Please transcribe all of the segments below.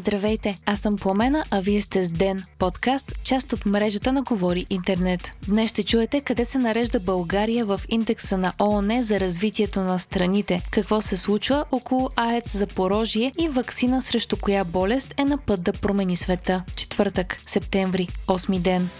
Здравейте, аз съм Пламена, а вие сте с Ден, подкаст, част от мрежата на Говори Интернет. Днес ще чуете къде се нарежда България в индекса на ООН за развитието на страните, какво се случва около АЕЦ за порожие и вакцина срещу коя болест е на път да промени света. Четвъртък, септември, 8 ден.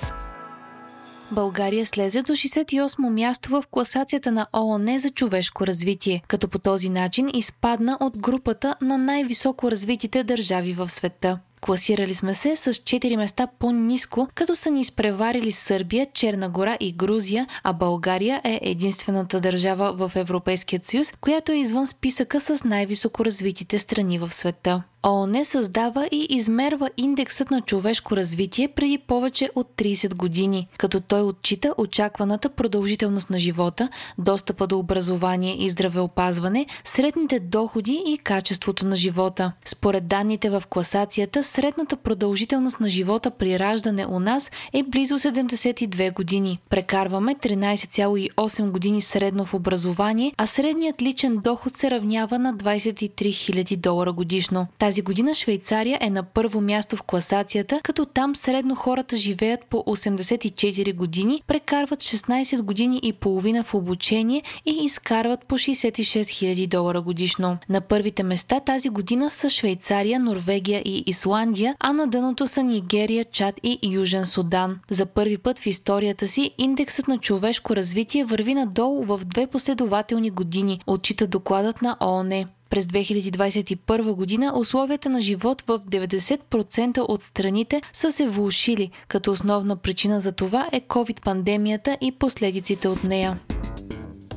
България слезе до 68 място в класацията на ООН за човешко развитие, като по този начин изпадна от групата на най-високо развитите държави в света. Класирали сме се с 4 места по-низко, като са ни изпреварили Сърбия, Черна гора и Грузия, а България е единствената държава в Европейския съюз, която е извън списъка с най-високо развитите страни в света. ООН създава и измерва индексът на човешко развитие преди повече от 30 години, като той отчита очакваната продължителност на живота, достъпа до образование и здравеопазване, средните доходи и качеството на живота. Според данните в класацията, средната продължителност на живота при раждане у нас е близо 72 години. Прекарваме 13,8 години средно в образование, а средният личен доход се равнява на 23 000 долара годишно. Година Швейцария е на първо място в класацията, като там средно хората живеят по 84 години, прекарват 16 години и половина в обучение и изкарват по 66 000 долара годишно. На първите места тази година са Швейцария, Норвегия и Исландия, а на дъното са Нигерия, Чад и Южен Судан. За първи път в историята си индексът на човешко развитие върви надолу в две последователни години, отчита докладът на ООН. През 2021 година условията на живот в 90% от страните са се влушили, като основна причина за това е COVID-пандемията и последиците от нея.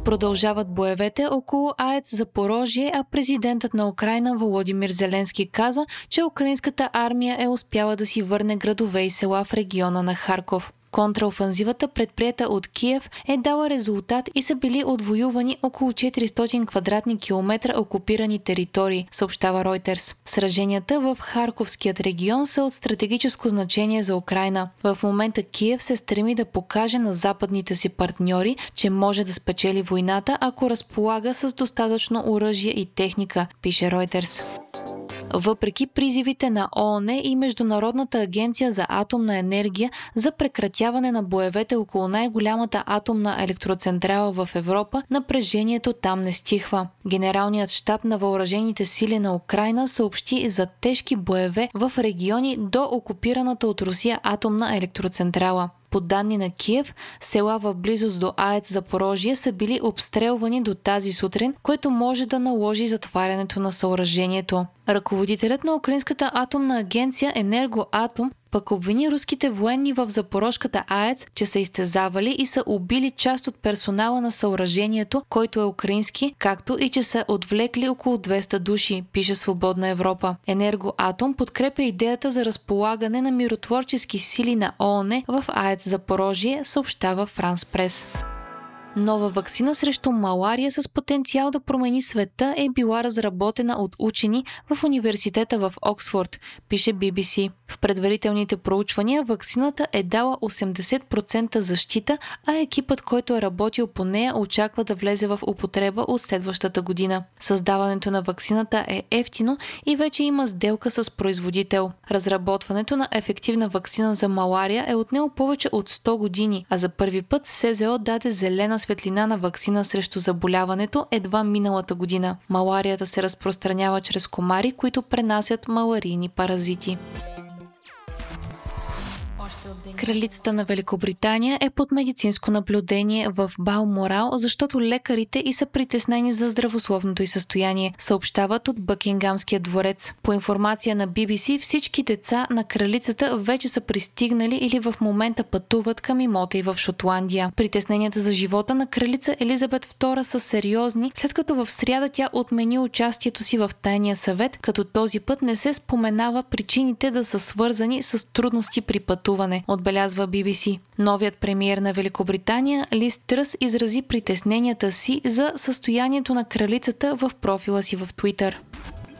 Продължават боевете около АЕЦ за порожие, а президентът на Украина Володимир Зеленски каза, че украинската армия е успяла да си върне градове и села в региона на Харков. Контраофанзивата, предприята от Киев, е дала резултат и са били отвоювани около 400 квадратни километра окупирани територии, съобщава Reuters. Сраженията в Харковският регион са от стратегическо значение за Украина. В момента Киев се стреми да покаже на западните си партньори, че може да спечели войната, ако разполага с достатъчно оръжие и техника, пише Reuters. Въпреки призивите на ООН и Международната агенция за атомна енергия за прекратяване на боевете около най-голямата атомна електроцентрала в Европа, напрежението там не стихва. Генералният щаб на въоръжените сили на Украина съобщи за тежки боеве в региони до окупираната от Русия атомна електроцентрала. По данни на Киев, села в близост до АЕЦ Запорожие са били обстрелвани до тази сутрин, което може да наложи затварянето на съоръжението. Ръководителят на Украинската атомна агенция Енергоатом пък обвини руските военни в Запорожката АЕЦ, че са изтезавали и са убили част от персонала на съоръжението, който е украински, както и че са отвлекли около 200 души, пише Свободна Европа. Енергоатом подкрепя идеята за разполагане на миротворчески сили на ООН в АЕЦ Запорожие, съобщава Франс Прес. Нова вакцина срещу малария с потенциал да промени света е била разработена от учени в университета в Оксфорд, пише BBC. В предварителните проучвания вакцината е дала 80% защита, а екипът, който е работил по нея, очаква да влезе в употреба от следващата година. Създаването на вакцината е ефтино и вече има сделка с производител. Разработването на ефективна вакцина за малария е отнело повече от 100 години, а за първи път СЗО даде зелена светлина на вакцина срещу заболяването едва миналата година. Маларията се разпространява чрез комари, които пренасят маларийни паразити. Кралицата на Великобритания е под медицинско наблюдение в Балморал, защото лекарите и са притеснени за здравословното й състояние, съобщават от Бъкингамския дворец. По информация на BBC, всички деца на кралицата вече са пристигнали или в момента пътуват към имота и в Шотландия. Притесненията за живота на кралица Елизабет II са сериозни, след като в сряда тя отмени участието си в тайния съвет, като този път не се споменава причините да са свързани с трудности при пътуване отбелязва BBC. Новият премиер на Великобритания Лиз Тръс изрази притесненията си за състоянието на кралицата в профила си в Твитър.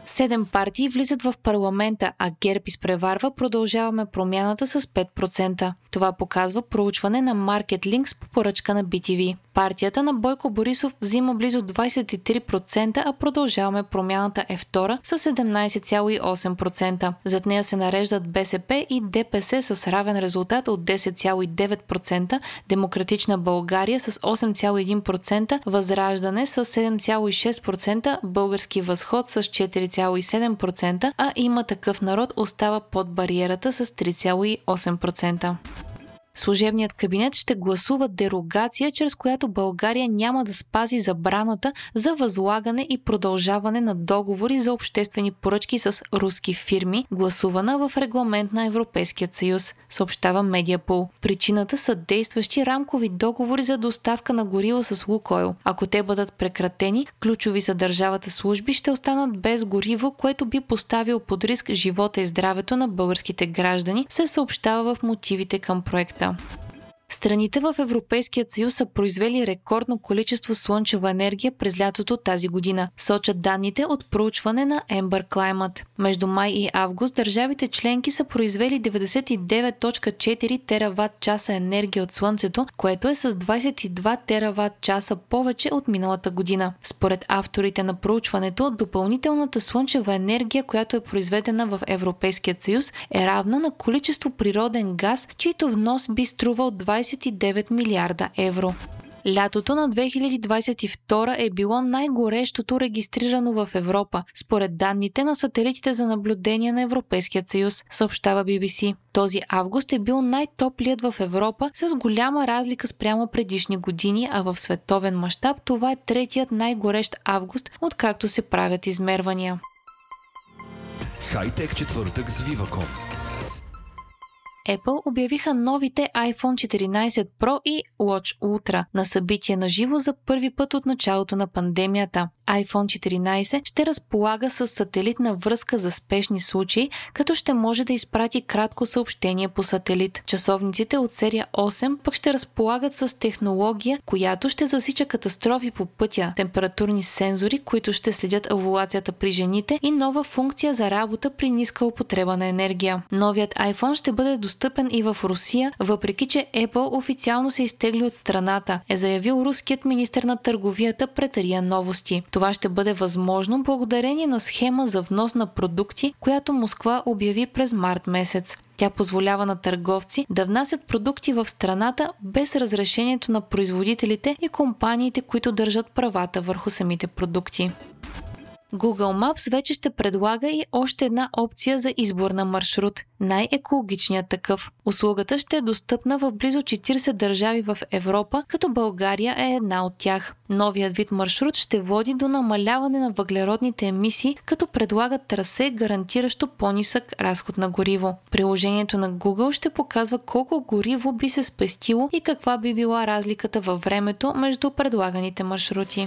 Седем партии влизат в парламента, а ГЕРБ изпреварва продължаваме промяната с 5%. Това показва проучване на Market Links по поръчка на BTV. Партията на Бойко Борисов взима близо 23%, а продължаваме промяната е втора с 17,8%. Зад нея се нареждат БСП и ДПС с равен резултат от 10,9%, Демократична България с 8,1%, Възраждане с 7,6%, Български възход с 4,7%, а има такъв народ остава под бариерата с 3,8%. Служебният кабинет ще гласува дерогация, чрез която България няма да спази забраната за възлагане и продължаване на договори за обществени поръчки с руски фирми, гласувана в регламент на Европейския съюз, съобщава Медиапол. Причината са действащи рамкови договори за доставка на гориво с Лукойл. Ако те бъдат прекратени, ключови за държавата служби ще останат без гориво, което би поставил под риск живота и здравето на българските граждани, се съобщава в мотивите към проекта света. Страните в Европейският съюз са произвели рекордно количество слънчева енергия през лятото тази година, сочат данните от проучване на Ember Climate. Между май и август държавите членки са произвели 99.4 тераватт часа енергия от Слънцето, което е с 22 тераватт часа повече от миналата година. Според авторите на проучването, допълнителната слънчева енергия, която е произведена в Европейският съюз, е равна на количество природен газ, чийто внос би струвал 20 29 милиарда евро. Лятото на 2022 е било най-горещото регистрирано в Европа, според данните на сателитите за наблюдение на Европейския съюз, съобщава BBC. Този август е бил най-топлият в Европа с голяма разлика спрямо предишни години, а в световен мащаб това е третият най-горещ август, откакто се правят измервания. Хайтек четвъртък с Viva.com Apple обявиха новите iPhone 14 Pro и Watch Ultra на събитие на живо за първи път от началото на пандемията. iPhone 14 ще разполага с сателитна връзка за спешни случаи, като ще може да изпрати кратко съобщение по сателит. Часовниците от серия 8 пък ще разполагат с технология, която ще засича катастрофи по пътя, температурни сензори, които ще следят овулацията при жените и нова функция за работа при ниска употреба на енергия. Новият iPhone ще бъде достъпен и в Русия, въпреки че Apple официално се изтегли от страната, е заявил руският министр на търговията пред Рия Новости. Това ще бъде възможно благодарение на схема за внос на продукти, която Москва обяви през март месец. Тя позволява на търговци да внасят продукти в страната без разрешението на производителите и компаниите, които държат правата върху самите продукти. Google Maps вече ще предлага и още една опция за избор на маршрут – най-екологичният такъв. Услугата ще е достъпна в близо 40 държави в Европа, като България е една от тях. Новият вид маршрут ще води до намаляване на въглеродните емисии, като предлага трасе, гарантиращо по-нисък разход на гориво. Приложението на Google ще показва колко гориво би се спестило и каква би била разликата във времето между предлаганите маршрути.